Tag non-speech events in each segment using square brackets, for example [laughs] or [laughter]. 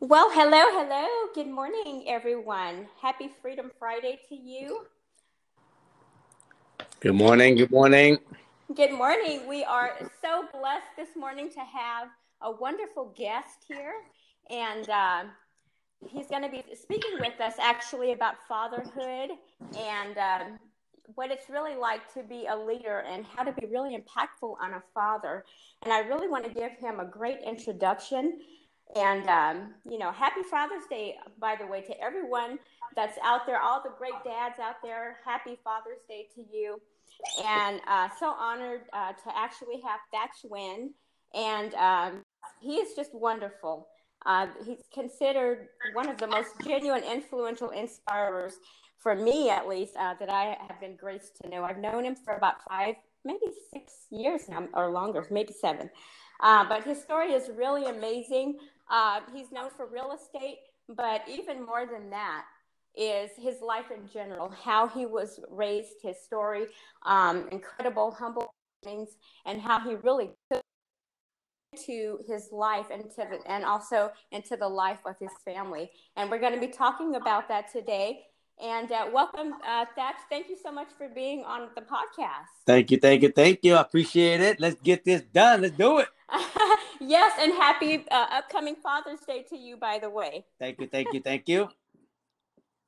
Well, hello, hello. Good morning, everyone. Happy Freedom Friday to you. Good morning. Good morning. Good morning. We are so blessed this morning to have a wonderful guest here. And uh, he's going to be speaking with us actually about fatherhood and um, what it's really like to be a leader and how to be really impactful on a father. And I really want to give him a great introduction. And, um, you know, happy Father's Day, by the way, to everyone that's out there, all the great dads out there. Happy Father's Day to you. And uh, so honored uh, to actually have Thach Nguyen. And um, he is just wonderful. Uh, he's considered one of the most genuine, influential inspirers for me, at least, uh, that I have been graced to know. I've known him for about five, maybe six years now, or longer, maybe seven. Uh, but his story is really amazing. Uh, he's known for real estate, but even more than that is his life in general, how he was raised, his story, um, incredible, humble things, and how he really took to his life and to the, and also into the life of his family. And we're going to be talking about that today. And uh, welcome, uh, Thach. Thank you so much for being on the podcast. Thank you, thank you, thank you. I appreciate it. Let's get this done. Let's do it. [laughs] yes, and happy uh, upcoming Father's Day to you, by the way. Thank you, thank you, thank you. [laughs]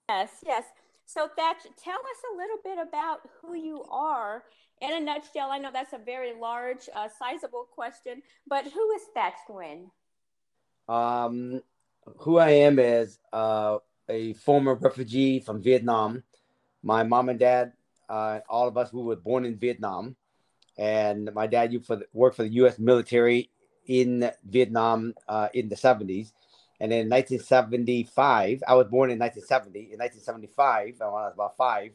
Yes, yes. So, Thach, tell us a little bit about who you are in a nutshell. I know that's a very large, uh, sizable question, but who is Thach Nguyen? Um, who I am is uh, a former refugee from Vietnam. My mom and dad, uh, all of us, we were born in Vietnam and my dad for the, worked for the U.S. military in Vietnam uh, in the 70s. And in 1975, I was born in 1970. In 1975, when I was about five,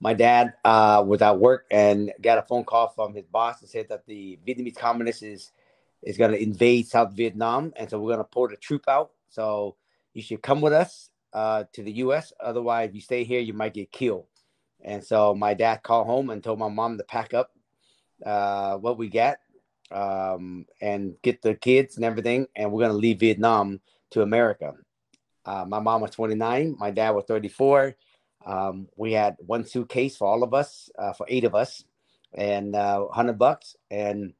my dad uh, was at work and got a phone call from his boss and said that the Vietnamese communists is is going to invade South Vietnam, and so we're going to pull the troop out. So you should come with us uh, to the U.S. Otherwise, if you stay here, you might get killed. And so my dad called home and told my mom to pack up uh, what we got um, and get the kids and everything. And we're going to leave Vietnam to America. Uh, my mom was 29, my dad was 34. Um, we had one suitcase for all of us, uh, for eight of us, and uh, 100 bucks. And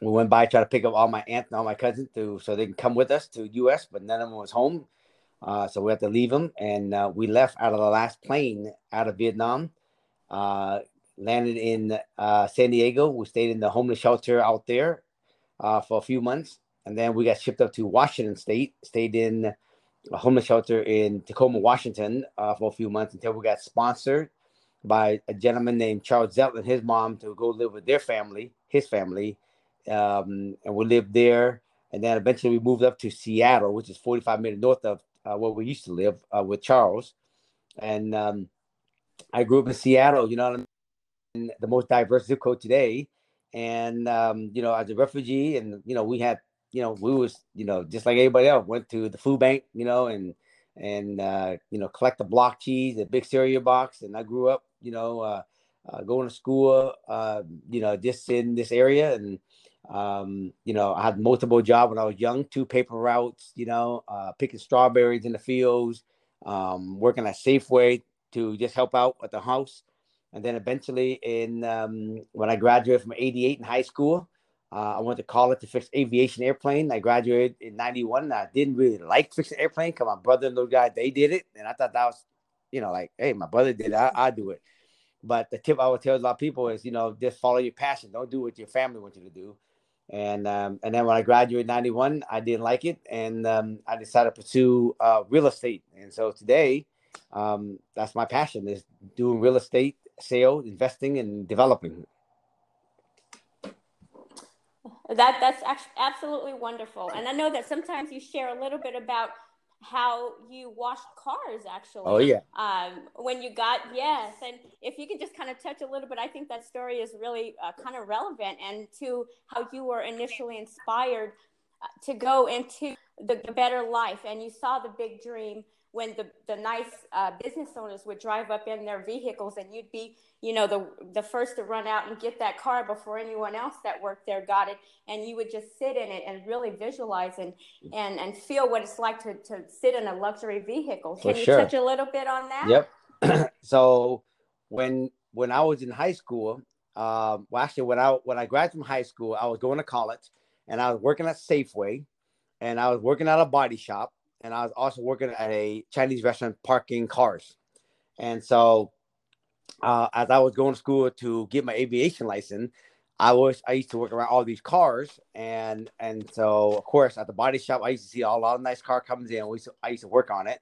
we went by try to pick up all my aunt and all my cousins to so they can come with us to U.S., but none of them was home. Uh, so we had to leave them, and uh, we left out of the last plane out of Vietnam. Uh, landed in uh, San Diego. We stayed in the homeless shelter out there uh, for a few months, and then we got shipped up to Washington State. Stayed in a homeless shelter in Tacoma, Washington, uh, for a few months until we got sponsored by a gentleman named Charles Zelt and his mom to go live with their family, his family, um, and we lived there. And then eventually we moved up to Seattle, which is 45 minutes north of uh, where we used to live uh, with Charles. And um, I grew up in Seattle, you know, I mean? the most diverse zip code today. And, um, you know, as a refugee, and, you know, we had, you know, we was, you know, just like everybody else, went to the food bank, you know, and, and, uh, you know, collect the block cheese, the big cereal box. And I grew up, you know, uh, uh, going to school, uh, you know, just in this area. And, um, you know, I had multiple jobs when I was young, two paper routes, you know, uh, picking strawberries in the fields, um, working at Safeway to just help out at the house. And then eventually, in um, when I graduated from 88 in high school, uh, I went to college to fix aviation airplane. I graduated in 91. I didn't really like fixing airplane because my brother and little guy, they did it. And I thought that was, you know, like, hey, my brother did it, I, I do it. But the tip I would tell a lot of people is, you know, just follow your passion. Don't do what your family wants you to do and um, and then when I graduated '91, I didn't like it, and um, I decided to pursue uh, real estate. And so today, um, that's my passion: is doing real estate, sales, investing, and developing. That that's actually absolutely wonderful, and I know that sometimes you share a little bit about how you washed cars actually. Oh yeah. Um, when you got yes, and if you can just kind of touch a little bit, I think that story is really uh, kind of relevant, and to how you were initially inspired uh, to go into the, the, better life, and you saw the big dream when the, the nice uh, business owners would drive up in their vehicles and you'd be, you know, the, the first to run out and get that car before anyone else that worked there got it. And you would just sit in it and really visualize and, and, and feel what it's like to, to sit in a luxury vehicle. Can For you sure. touch a little bit on that? Yep. [clears throat] so when when I was in high school, um, well, actually, when I when I graduated from high school, I was going to college, and I was working at Safeway, and I was working at a body shop, and I was also working at a Chinese restaurant parking cars, and so uh, as I was going to school to get my aviation license, I was I used to work around all these cars, and and so of course at the body shop I used to see a lot of nice car comes in. We used to, I used to work on it,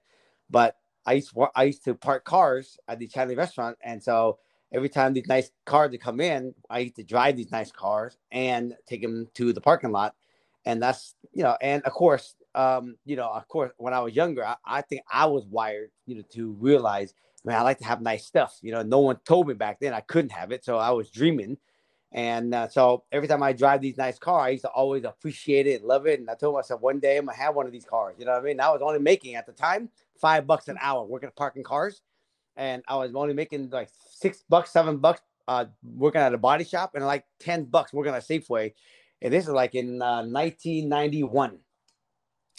but I used to, I used to park cars at the Chinese restaurant, and so every time these nice cars would come in, I used to drive these nice cars and take them to the parking lot, and that's you know, and of course, um, you know, of course, when I was younger, I, I think I was wired, you know, to realize, man, I like to have nice stuff. You know, no one told me back then I couldn't have it, so I was dreaming. And uh, so every time I drive these nice cars, I used to always appreciate it and love it. And I told myself one day I'm gonna have one of these cars. You know what I mean? I was only making at the time five bucks an hour working at parking cars, and I was only making like six bucks, seven bucks uh, working at a body shop, and like ten bucks working at Safeway. And this is like in uh, 1991.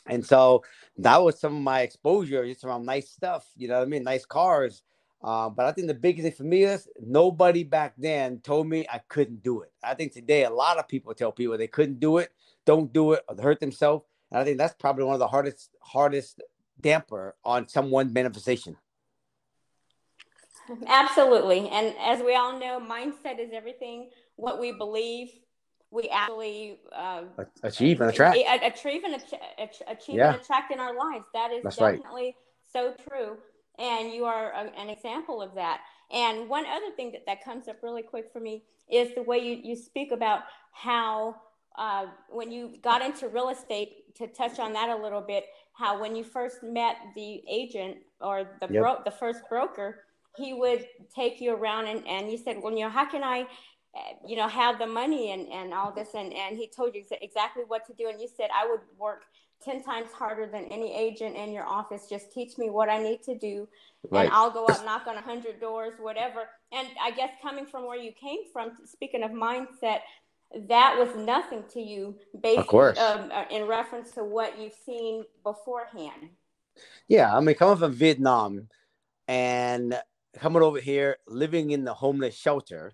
And so that was some of my exposure just around nice stuff. You know what I mean? Nice cars. Uh, but I think the biggest thing for me is nobody back then told me I couldn't do it. I think today a lot of people tell people they couldn't do it, don't do it, or hurt themselves. And I think that's probably one of the hardest hardest damper on someone's manifestation. Absolutely. And as we all know, mindset is everything. What we believe, we actually uh, Achieve and attract. achieve and ach- ach- achieve Yeah. and attract in our lives. That is That's right. definitely so true. And you are a, an example of that. And one other thing that, that comes up really quick for me is the way you, you speak about how uh, when you got into real estate, to touch on that a little bit, how when you first met the agent or the Yep. bro- the first broker, he would take you around and, and you said, well, you know, how can I, you know, have the money and, and all this? And, and he told you exa- exactly what to do. And you said, I would work 10 times harder than any agent in your office. Just teach me what I need to do. Right. And I'll go out, knock on 100 doors, whatever. And I guess coming from where you came from, speaking of mindset, that was nothing to you based Of course. um, uh, in reference to what you've seen beforehand. Yeah, I mean, coming from Vietnam and coming over here, living in the homeless shelter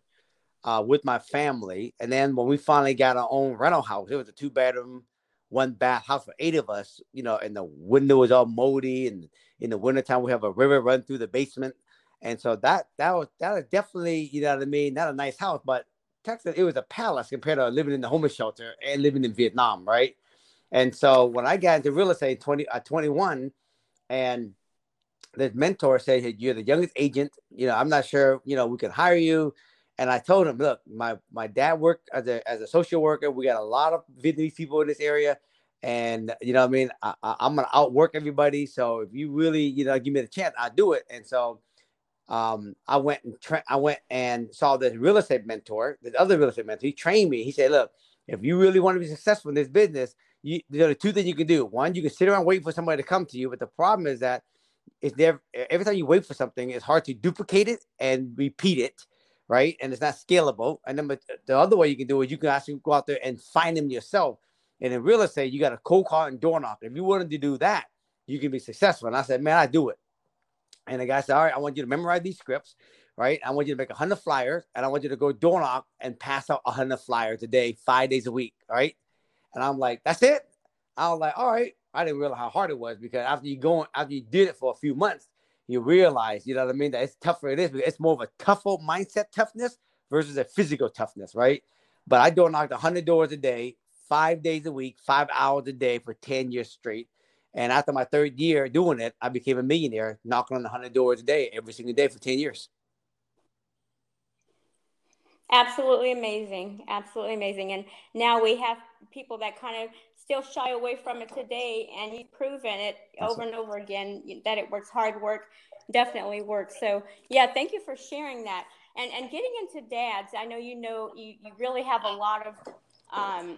uh, with my family, and then when we finally got our own rental house, it was a two bedroom, one bath house for eight of us. You know, and the window was all moldy, and in the wintertime we have a river run through the basement, and so that that was that was definitely you know what I mean, not a nice house, but Texas it was a palace compared to living in the homeless shelter and living in Vietnam, right? And so when I got into real estate 20 at 21 and the mentor said, hey, you're the youngest agent, you know, I'm not sure, you know, we can hire you. And I told him, look, my my dad worked as a as a social worker. We got a lot of Vietnamese people in this area. And you know I mean? I, I'm gonna outwork everybody. So if you really, you know, give me the chance, I'll do it. And so um, I went and tra- I went and saw this real estate mentor, this other real estate mentor. He trained me. He said, "Look, if you really want to be successful in this business, you, there are two things you can do. One, you can sit around waiting for somebody to come to you, but the problem is that it's there. Every time you wait for something, it's hard to duplicate it and repeat it, right? And it's not scalable. And then the other way you can do it, you can actually go out there and find them yourself. And in real estate, you got a cold call and door knock. If you wanted to do that, you can be successful. And I said, man, I do it. And the guy said, All right, I want you to memorize these scripts, right? I want you to make 100 flyers, and I want you to go door knock and pass out 100 flyers a day, five days a week, right? And I'm like, That's it? I was like, All right. I didn't realize how hard it was because after you go, after you did it for a few months, you realize, you know what I mean, that it's tougher it is, it's more of a tougher mindset toughness versus a physical toughness, right? But I door knocked 100 doors a day, five days a week, five hours a day for 10 years straight. And after my third year doing it, I became a millionaire, knocking on 100 doors a day, every single day for 10 years. Absolutely amazing. Absolutely amazing. And now we have people that kind of still shy away from it today, and you've proven it over and over again that it works. Hard work definitely works. So, yeah, thank you for sharing that. And and getting into dads, I know you know you, you really have a lot of um,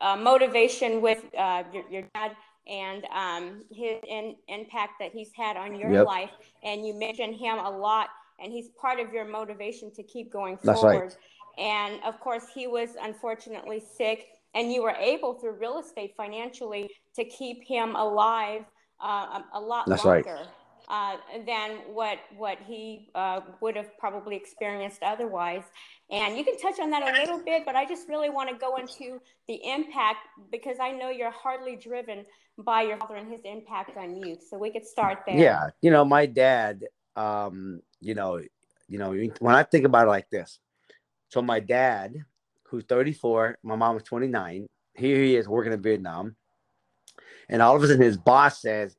uh, motivation with uh, your, your dad and um, his in, impact that he's had on your Yep. life. And you mentioned him a lot, and he's part of your motivation to keep going That's right. forward. And of course, he was unfortunately sick, and you were able through real estate financially to keep him alive uh, a, a lot That's right. longer uh, than what what he uh, would have probably experienced otherwise. And you can touch on that a little bit, but I just really want to go into the impact because I know you're hardly driven by your father and his impact on you. So we could start there. Yeah, you know, my dad. Um, you know, you know, when I think about it like this, so my dad, who's 34, my mom was 29. Here he is working in Vietnam, and all of a sudden his boss says,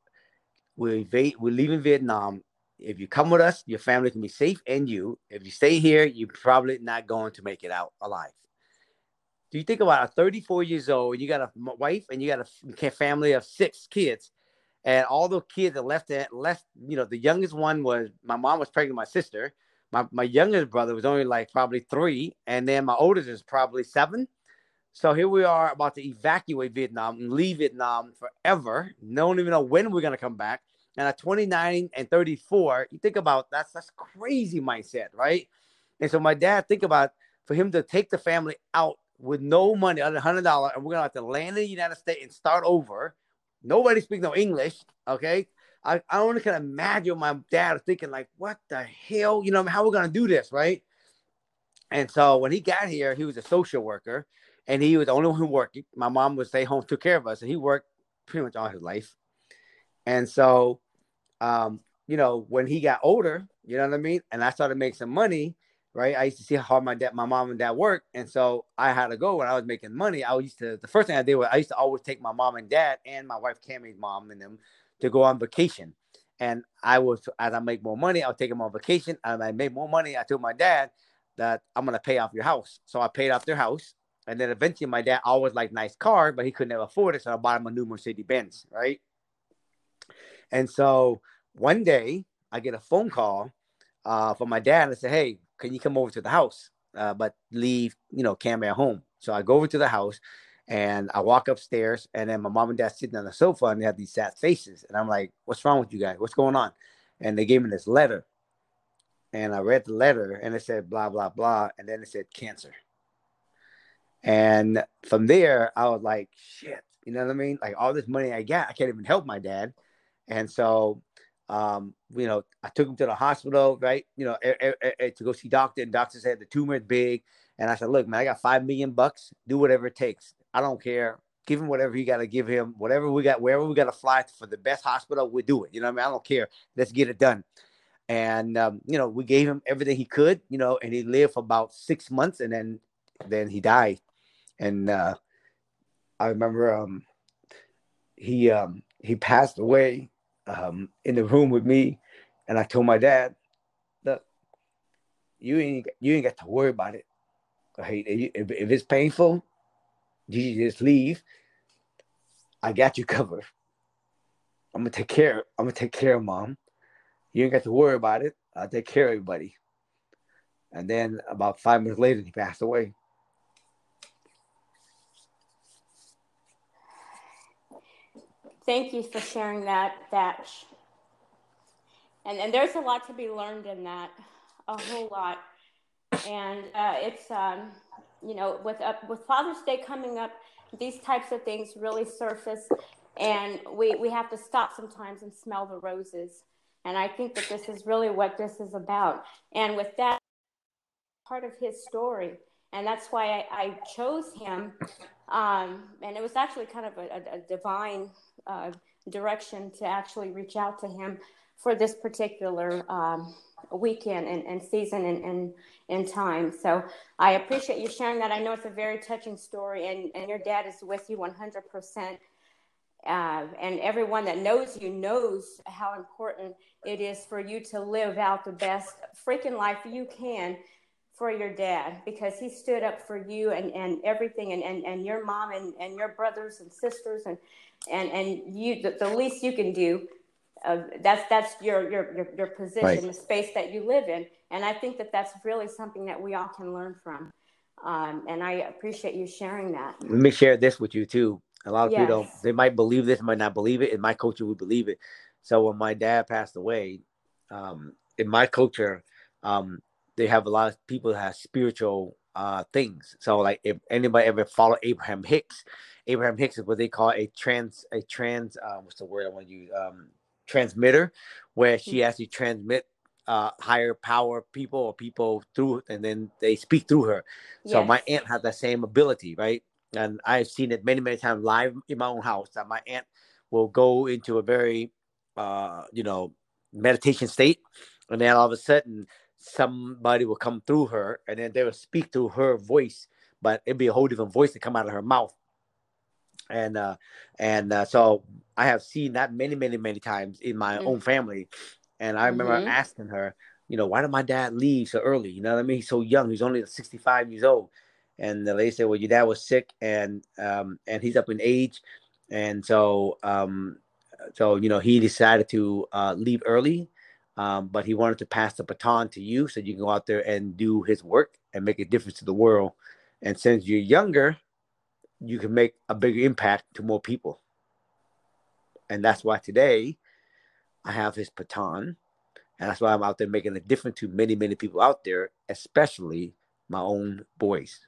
"We va- we're leaving Vietnam. If you come with us, your family can be safe, and you. If you stay here, you're probably not going to make it out alive." Do you think about a 34 years old, and you got a wife, and you got a family of six kids, and all the kids that left it left you know the youngest one was my mom was pregnant my sister my, my youngest brother was only like probably three and then my oldest is probably seven so here we are about to evacuate vietnam and leave vietnam forever don't even know when we're to come back and at 29 and 34 you think about that's that's crazy mindset right and so my dad think about for him to take the family out with no money other than hundred dollar and we're gonna have to land in the united states and start over Nobody speaks no English. Okay. I, I only can imagine my dad thinking, like, what the hell? You know, how we're gonna do this, right? And so when he got here, he was a social worker and he was the only one who worked. My mom would stay home, took care of us, and he worked pretty much all his life. And so um, you know, when he got older, you know what I mean? And I started making some money, right? I used to see how hard my dad, my mom and dad worked. And so I had to go when I was making money. I used to, the first thing I did was I used to always take my mom and dad and my wife Cammy's mom and them to go on vacation. And I was, as I make more money, I'll take them on vacation. And I make more money. I told my dad that I'm going to pay off your house. So I paid off their house. And then eventually my dad always liked nice car, but he could never afford it. So I bought him a new Mercedes Benz, right? And so one day I get a phone call uh, from my dad and I say, Hey, can you come over to the house? Uh, but leave, you know, Cam at home. So I go over to the house and I walk upstairs and then my mom and dad sitting on the sofa and they have these sad faces. And I'm like, What's wrong with you guys? What's going on? And they gave me this letter. And I read the letter and it said blah, blah, blah. And then it said cancer. And from there, I was like, shit, you know what I mean? Like all this money I got, I can't even help my dad. And so, um, you know, I took him to the hospital, right? You know, to go see doctor, and doctor said the tumor is big. And I said, look, man, I got five million bucks. Do whatever it takes. I don't care. Give him whatever you got to give him. Whatever we got, wherever we got to fly for the best hospital, we do it. You know what I mean? I don't care. Let's get it done. And um, you know, we gave him everything he could. You know, and he lived for about six months, and then then he died. And uh, I remember um, he um, he passed away um, in the room with me, and I told my dad, "Look, you ain't you ain't got to worry about it. Hey, if, if it's painful, you just leave. I got you covered. I'm gonna take care. I'm gonna take care of mom. You ain't got to worry about it. I'll take care of everybody." And then about five minutes later, he passed away. Thank you for sharing that, Thach. And and there's a lot to be learned in that, a whole lot. And uh, it's um, you know with uh, with Father's Day coming up, these types of things really surface, and we we have to stop sometimes and smell the roses. And I think that this is really what this is about. And with that, part of his story, and that's why I, I chose him. Um, and it was actually kind of a, a, a divine uh, direction to actually reach out to him for this particular um, weekend and, and season and, and, and time. So I appreciate you sharing that. I know it's a very touching story, and, and your dad is with you 100%. Uh, and everyone that knows you knows how important it is for you to live out the best freaking life you can for your dad because he stood up for you and, and everything and, and, and your mom and, and your brothers and sisters and and and you the, the least you can do uh, that's that's your your your, your position Right. the space that you live in and i think that that's really something that we all can learn from um, and i appreciate you sharing that Let me share this with you too. A lot of yes. people don't, they might believe this, might not believe it. In my culture, we believe it. So when my dad passed away, um, in my culture, um, they have a lot of people that have spiritual uh, things. So like if anybody ever follow Abraham Hicks, Abraham Hicks is what they call a trans a trans uh, what's the word I want to use um, transmitter, where she mm-hmm. actually transmit uh, higher power people or people through, and then they speak through her. So yes. my aunt had the same ability, right? And I've seen it many, many times live in my own house. That my aunt will go into a very, uh, you know, meditation state, and then all of a sudden somebody will come through her, and then they will speak through her voice, but it'd be a whole different voice to come out of her mouth. And uh, and uh, so I have seen that many, many, many times in my mm-hmm. own family, and I remember mm-hmm. asking her, you know, why did my dad leave so early? You know what I mean? He's so young. He's only 65 years old. And the lady said, well, your dad was sick and um, and he's up in age. And so um, so you know he decided to uh, leave early, um, but he wanted to pass the baton to you so you can go out there and do his work and make a difference to the world. And since you're younger, you can make a bigger impact to more people. And that's why today I have his baton. And that's why I'm out there making a difference to many, many people out there, especially my own boys.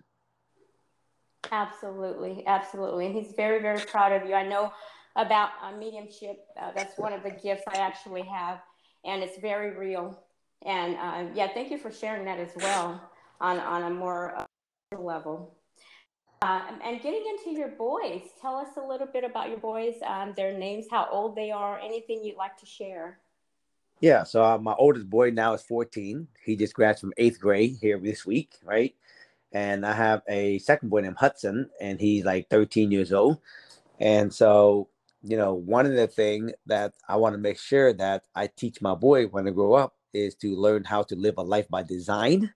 Absolutely, absolutely. And he's very, very proud of you. I know about uh, mediumship. Uh, that's one of the gifts I actually have, and it's very real. And uh, yeah, thank you for sharing that as well on, on a more uh, level. Uh, and getting into your boys, tell us a little bit about your boys, um, their names, how old they are, anything you'd like to share. Yeah, so uh, my oldest boy now is 14. He just graduated from eighth grade here this week, right? And I have a second boy named Hudson, and he's like 13 years old. And so, you know, one of the things that I want to make sure that I teach my boy when they grow up is to learn how to live a life by design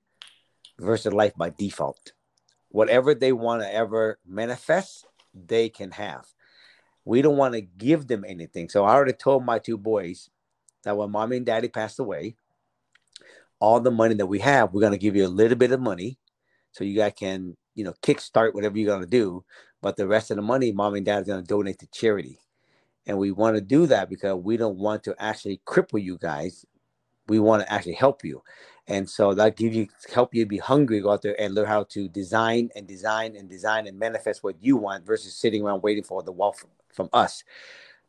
versus life by default whatever they want to ever manifest, they can have. We don't want to give them anything. So I already told my two boys that when mommy and daddy passed away, all the money that we have, we're going to give you a little bit of money so you guys can, you know, kickstart whatever you're going to do. But the rest of the money, mom and dad is going to donate to charity. And we want to do that because we don't want to actually cripple you guys. We want to actually help you. And so that give you help you be hungry, go out there and learn how to design and design and design and manifest what you want versus sitting around waiting for the wealth from, us.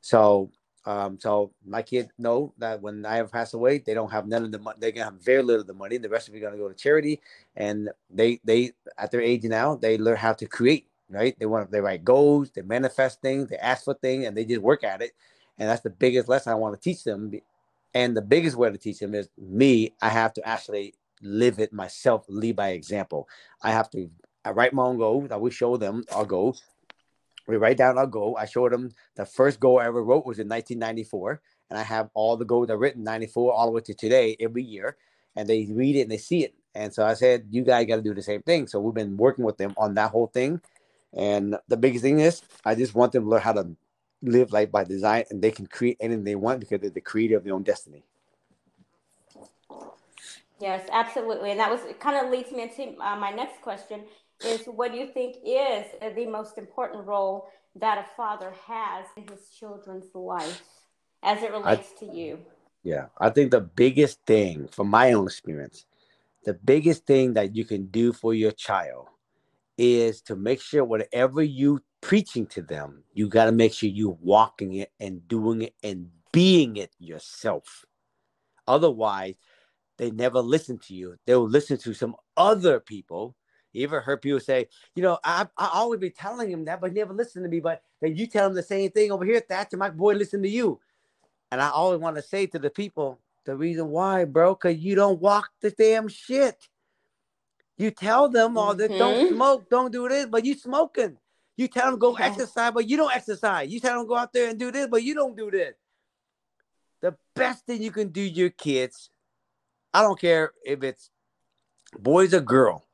So um, so my kids know that when I have passed away, they don't have none of the money. They're gonna have very little of the money. The rest of it gonna go to charity. And they they at their age now, they learn how to create. Right? They want they write goals, they manifest things, they ask for things, and they just work at it. And that's the biggest lesson I want to teach them and the biggest way to teach them is me, I have to actually live it myself, lead by example. I have to I write my own goals. I will show them our goals. We write down our goal. I showed them the first goal I ever wrote was in 1994. And I have all the goals I've written 94 all the way to today every year. And they read it and they see it. And so I said, you guys got to do the same thing. So we've been working with them on that whole thing. And the biggest thing is I just want them to learn how to live life by design and they can create anything they want because they're the creator of their own destiny. Yes, absolutely. And that was kind of leads me into uh, my next question is what do you think is the most important role that a father has in his children's life as it relates I, to you? Yeah, I think the biggest thing from my own experience, the biggest thing that you can do for your child is to make sure whatever you preaching to them, you got to make sure you're walking it and doing it and being it yourself. Otherwise, they never listen to you. They'll listen to some other people. You ever heard people say, you know, I, I always be telling him that, but he never listen to me. But then you tell him the same thing over here, Thatcher, my boy, listen to you. And I always want to say to the people, the reason why, bro, because you don't walk the damn shit. You tell them all mm-hmm. that don't smoke, don't do this, but you smoking. You tell them go exercise, but you don't exercise. You tell them go out there and do this, but you don't do this. The best thing you can do your kids, I don't care if it's boys or girl.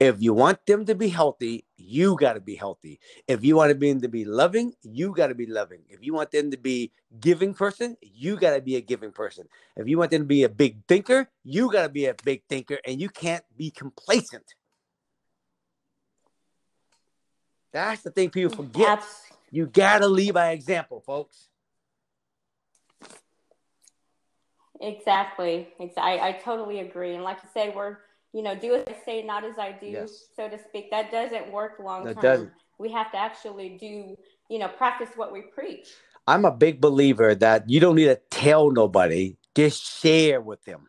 If you want them to be healthy, you got to be healthy. If you want them to be loving, you got to be loving. If you want them to be giving person, you got to be a giving person. If you want them to be a big thinker, you got to be a big thinker and you can't be complacent. That's the thing people forget. You gotta lead by example, folks. Exactly. I, I totally agree. And like you say, we're, you know, do as I say, not as I do, Yes. so to speak. That doesn't work long That term. doesn't. We have to actually do, you know, practice what we preach. I'm a big believer that you don't need to tell nobody, just share with them.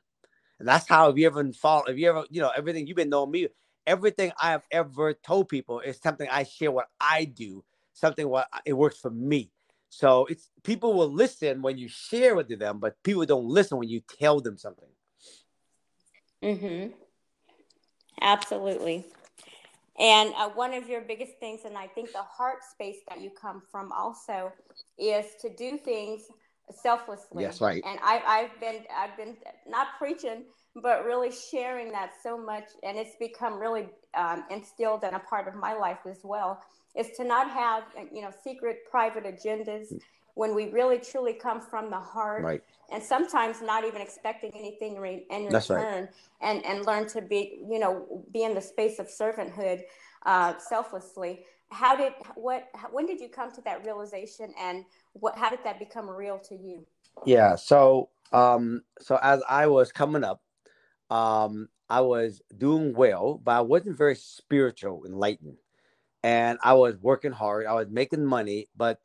And that's how if you ever follow, if you ever, you know, everything you've been knowing me, everything I have ever told people is something I share what I do, something what it works for me. So it's people will listen when you share with them, but people don't listen when you tell them something. Mm-hmm. Absolutely. And uh, one of your biggest things, and I think the heart space that you come from also, is to do things selflessly. Yes, right. And I, I've been, I've been not preaching, but really sharing that so much, and it's become really um, instilled in a part of my life as well. Is to not have, uh, you know, secret private agendas when we really truly come from the heart Right. and sometimes not even expecting anything re- in That's right. return and and learn to be you know be in the space of servanthood uh, selflessly how did what when did you come to that realization and what how did that become real to you Yeah. So um so as I was coming up, um I was doing well, but I wasn't very spiritual, enlightened. And I was working hard. I was making money, but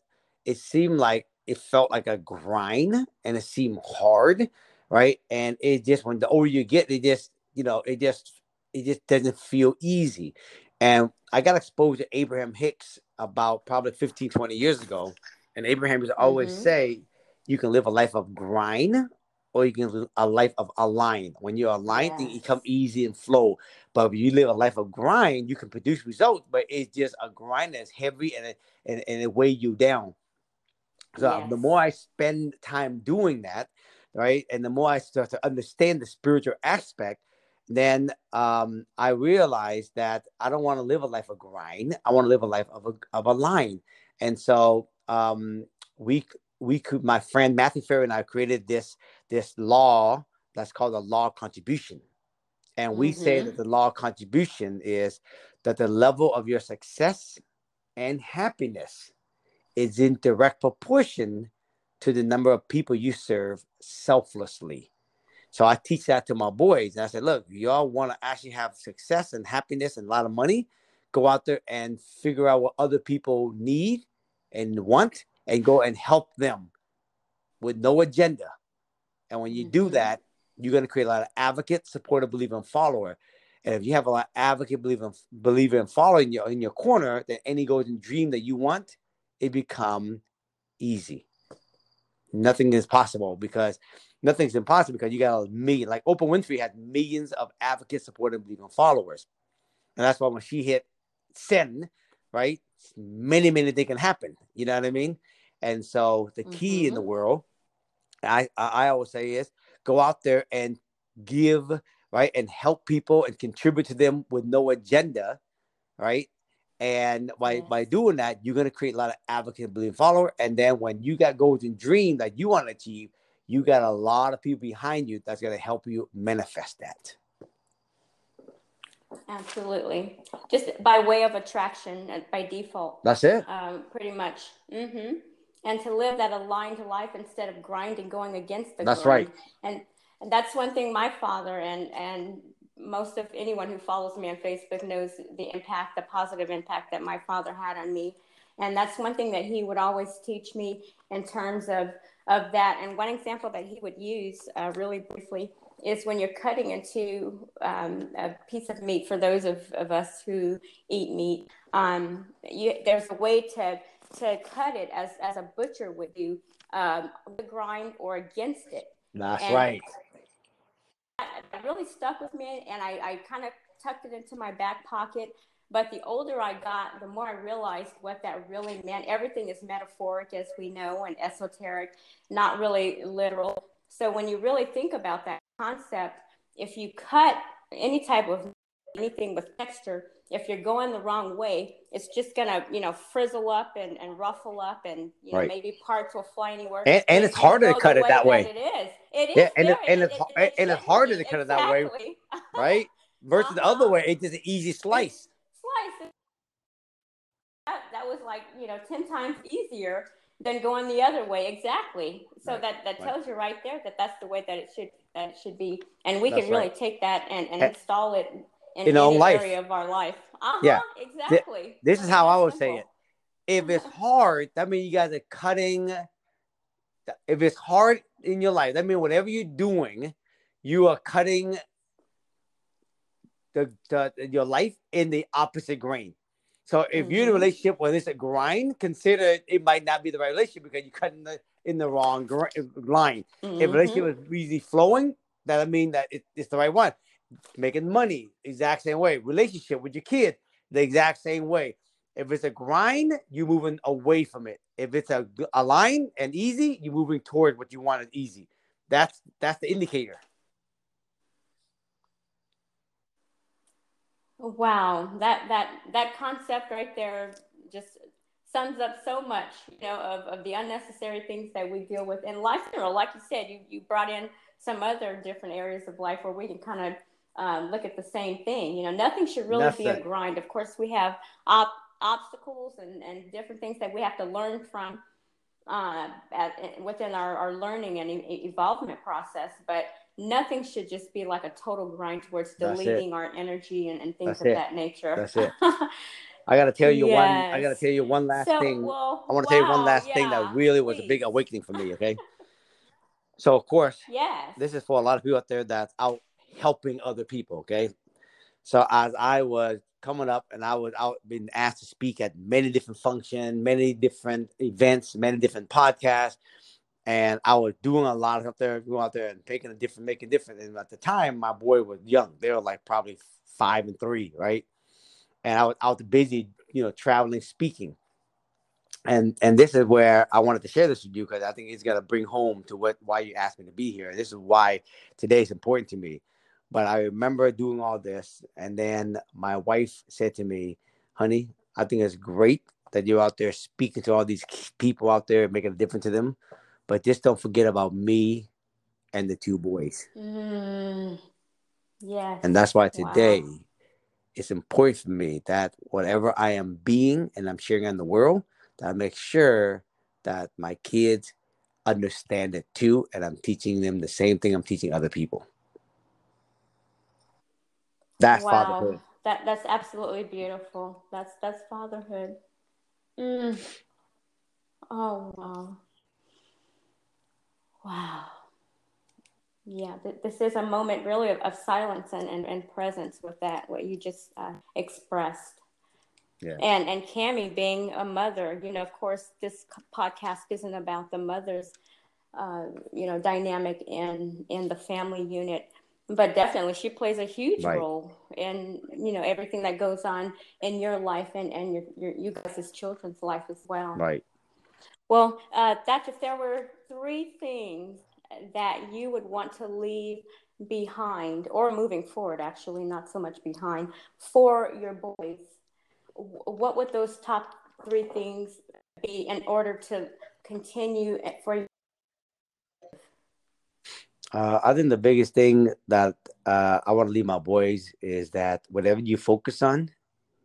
it seemed like it felt like a grind and it seemed hard, right? And it just when the older you get, it just, you know, it just it just doesn't feel easy. And I got exposed to Abraham Hicks about probably 15, 20 years ago. And Abraham used always Mhm. say, you can live a life of grind or you can live a life of align. When you're aligned, things Yes. become easy and flow. But if you live a life of grind, you can produce results, but it's just a grind that's heavy and it, and, and it weigh you down. So the more I spend time doing that, right, and the more I start to understand the spiritual aspect, then um, I realized that I don't want to live a life of grind. I want to live a life of a of a line. And so um, we we could my friend Matthew Ferry and I created this this law that's called the law of contribution. And we say Mhm. that the law of contribution is that the level of your success and happiness is in direct proportion to the number of people you serve selflessly. So I teach that to my boys. And I said, look, y'all want to actually have success and happiness and a lot of money, go out there and figure out what other people need and want and go and help them with no agenda. And when you do Mhm. that, you're going to create a lot of advocates, supporter, believer, and follower. And if you have a lot of advocate, believer, believer, and follower in your in your corner, then any and dream that you want, it become easy. Nothing is possible because nothing's impossible because you got a million. Like Oprah Winfrey had millions of advocates, supporter, believer, and followers. And that's why when she hit send, right, many, many things can happen. You know what I mean? And so the key in the Mhm. world, I, I always say is go out there and give, right, and help people and contribute to them with no agenda, right? And by by doing that, you're gonna create a lot of advocate, believe, follower. And then when you got goals and dreams that you want to achieve, you got a lot of people behind you that's gonna help you manifest that. absolutely just by way of attraction and by default That's it. um, pretty much. hmm And to live that aligned life instead of grinding, going against the That's grind. right. And, and that's one thing my father and and most of anyone who follows me on Facebook knows the impact, the positive impact that my father had on me. And that's one thing that he would always teach me in terms of of that. And one example that he would use, uh, really briefly, is when you're cutting into um, a piece of meat. For those of, of us who eat meat, um, you, there's a way to to cut it as as a butcher would do, um, the grind or against it. That's And- right. That really stuck with me, and I, I kind of tucked it into my back pocket. But the older I got, the more I realized what that really meant. Everything is metaphoric, as we know, and esoteric, not really literal. So when you really think about that concept, if you cut any type of anything with texture, if you're going the wrong way, it's just gonna, you know, frizzle up and, and ruffle up, and you know, Right. maybe parts will fly anywhere. And- and it's harder to cut it that way. It is. It is. Yeah, and it- and it's and it's harder be. to cut it that way. Right? Versus the other Uh-huh. way, it's just an easy slice. Slice. That, that was like you know ten times easier than going the other way. Exactly. So Right, that that right. tells you right there that that's the way that it should that it should be, and we That's can really take that and, and And- install it in, In our any life. area of our life. Uh-huh, Yeah. exactly. this is how I would say it. If it's hard, that means you guys are cutting. If it's hard in your life, that means whatever you're doing, you are cutting the, the your life in the opposite grain. So if you're in a Mhm. relationship where it's a grind, consider it might not be the right relationship because you're cutting the in the wrong gr- line. If Mhm. relationship is easy flowing, that mean that it, it's the right one. Making money, exact same way. Relationship with your kid, the exact same way. If it's a grind, you're moving away from it. If it's a, a line and easy, you're moving toward what you want is easy. That's that's the indicator. Wow, that that that concept right there just sums up so much, you know, of, of the unnecessary things that we deal with in life. Know, like you said, you you brought in some other different areas of life where we can kind of um, look at the same thing. You know, nothing should really be a grind. Of course, we have op- obstacles and, and different things that we have to learn from uh, at, within our, our learning and e- evolvement process, but nothing should just be like a total grind towards deleting our energy and, and things That's of it. that nature. That's it. [laughs] I gotta tell you one. I gotta tell you one last so, thing. well, I want to tell you one wow, last thing that really was a big awakening for me. Okay. [laughs] so of course, Yes. this is for a lot of people out there that's out helping other people. Okay. So as I was coming up and I was out being asked to speak at many different functions, many different events, many different podcasts, and I was doing a lot of out there, going out there and making a different, making different. And at the time, my boy was young; they were like probably five and three, right? And I was out busy, you know, traveling, speaking. And and this is where I wanted to share this with you because I think it's gonna bring home to what why you asked me to be here. This is why today is important to me. But I remember doing all this, and then my wife said to me, "Honey, I think it's great that you're out there speaking to all these people out there, making a difference to them, but just don't forget about me and the two boys." Mm, yes. And that's why Wow. today it's important for me that whatever I am being and I'm sharing in the world, that I make sure that my kids understand it too, and I'm teaching them the same thing I'm teaching other people. That's wow. fatherhood. That that's absolutely beautiful. That's that's fatherhood. Mm. Oh wow. Wow. Yeah, th- this is a moment really of, of silence and, and, and presence with that, what you just uh, expressed. Yeah. And and Cami being a mother, you know, of course, this podcast isn't about the mother's, uh, you know, dynamic in in the family unit, but definitely she plays a huge Right. role in you know everything that goes on in your life and and your, your you guys' children's life as well. Right. Well, uh, Thach, if there were three things that you would want to leave behind, or moving forward, actually, not so much behind, for your boys, what would those top three things be in order to continue for you? Uh, I think the biggest thing that uh, I want to leave my boys is that whatever you focus on,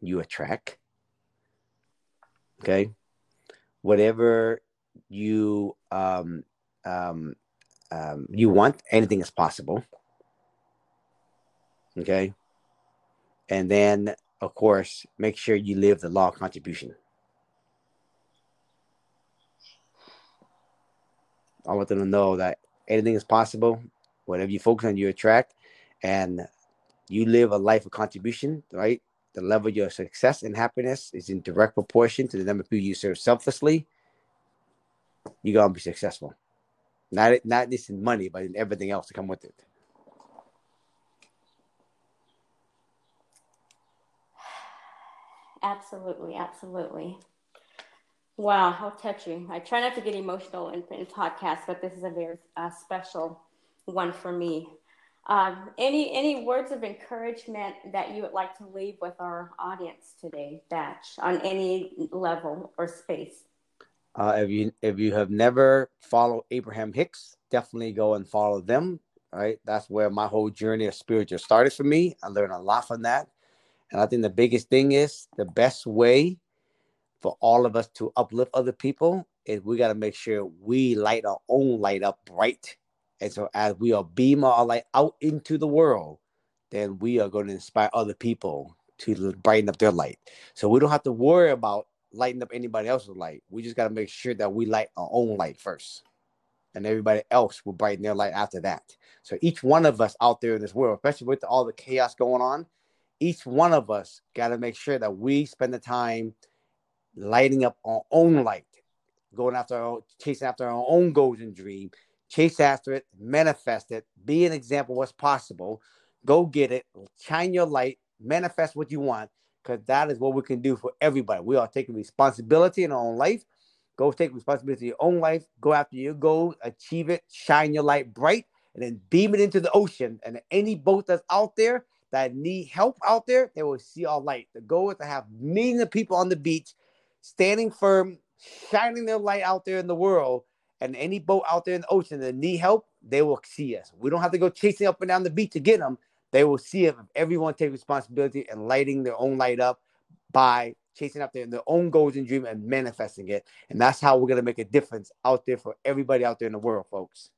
you attract. Okay. Whatever you um, um, um, you want, anything is possible. Okay. And then, of course, make sure you live the law of contribution. I want them to know that anything is possible. Whatever you focus on, you attract, and you live a life of contribution. Right, the level of your success and happiness is in direct proportion to the number of people you serve selflessly. You're gonna be successful. Not not just in money, but in everything else to come with it. Absolutely, absolutely. Wow, how touching. I try not to get emotional in, in podcasts, but this is a very uh, special one for me. Um, any any words of encouragement that you would like to leave with our audience today, Thach, on any level or space? Uh, if you if you have never followed Abraham Hicks, definitely go and follow them. Right, that's where my whole journey of spiritual started for me. I learned a lot from that, and I think the biggest thing is the best way for all of us to uplift other people is we got to make sure we light our own light up bright. And so as we are beam our light out into the world, then we are going to inspire other people to brighten up their light. So we don't have to worry about lighting up anybody else's light. We just got to make sure that we light our own light first. And everybody else will brighten their light after that. So each one of us out there in this world, especially with all the chaos going on, each one of us got to make sure that we spend the time lighting up our own light, going after our own, chasing after our own goals and dream, chase after it, manifest it, be an example what's possible, go get it, shine your light, manifest what you want, because that is what we can do for everybody. We are taking responsibility in our own life. Go take responsibility in your own life, go after your goal, achieve it, shine your light bright, and then beam it into the ocean. And any boat that's out there that need help out there, they will see our light. The goal is to have millions of people on the beach standing firm, shining their light out there in the world. And any boat out there in the ocean that need help, they will see us. We don't have to go chasing up and down the beach to get them. They will see if everyone take responsibility and lighting their own light up by chasing after their, own goals and dream and manifesting it. And that's how we're gonna make a difference out there for everybody out there in the world, folks.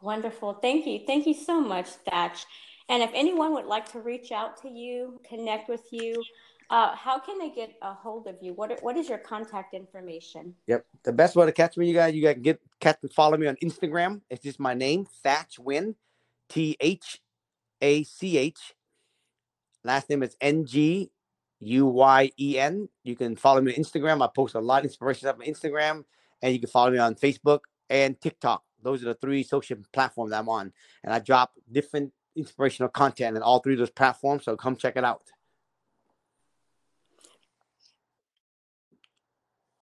Wonderful. Thank you. Thank you so much, Thach. And if anyone would like to reach out to you, connect with you, uh, how can they get a hold of you? What What is your contact information? Yep, the best way to catch me, you guys, you guys can get catch follow me on Instagram. It's just my name, Thach Nguyen, T H A C H. Last name is N G U Y E N. You can follow me on Instagram. I post a lot of inspiration stuff on Instagram, and you can follow me on Facebook and TikTok. Those are the three social platforms I'm on, and I drop different inspirational content and all three of those platforms. So come check it out.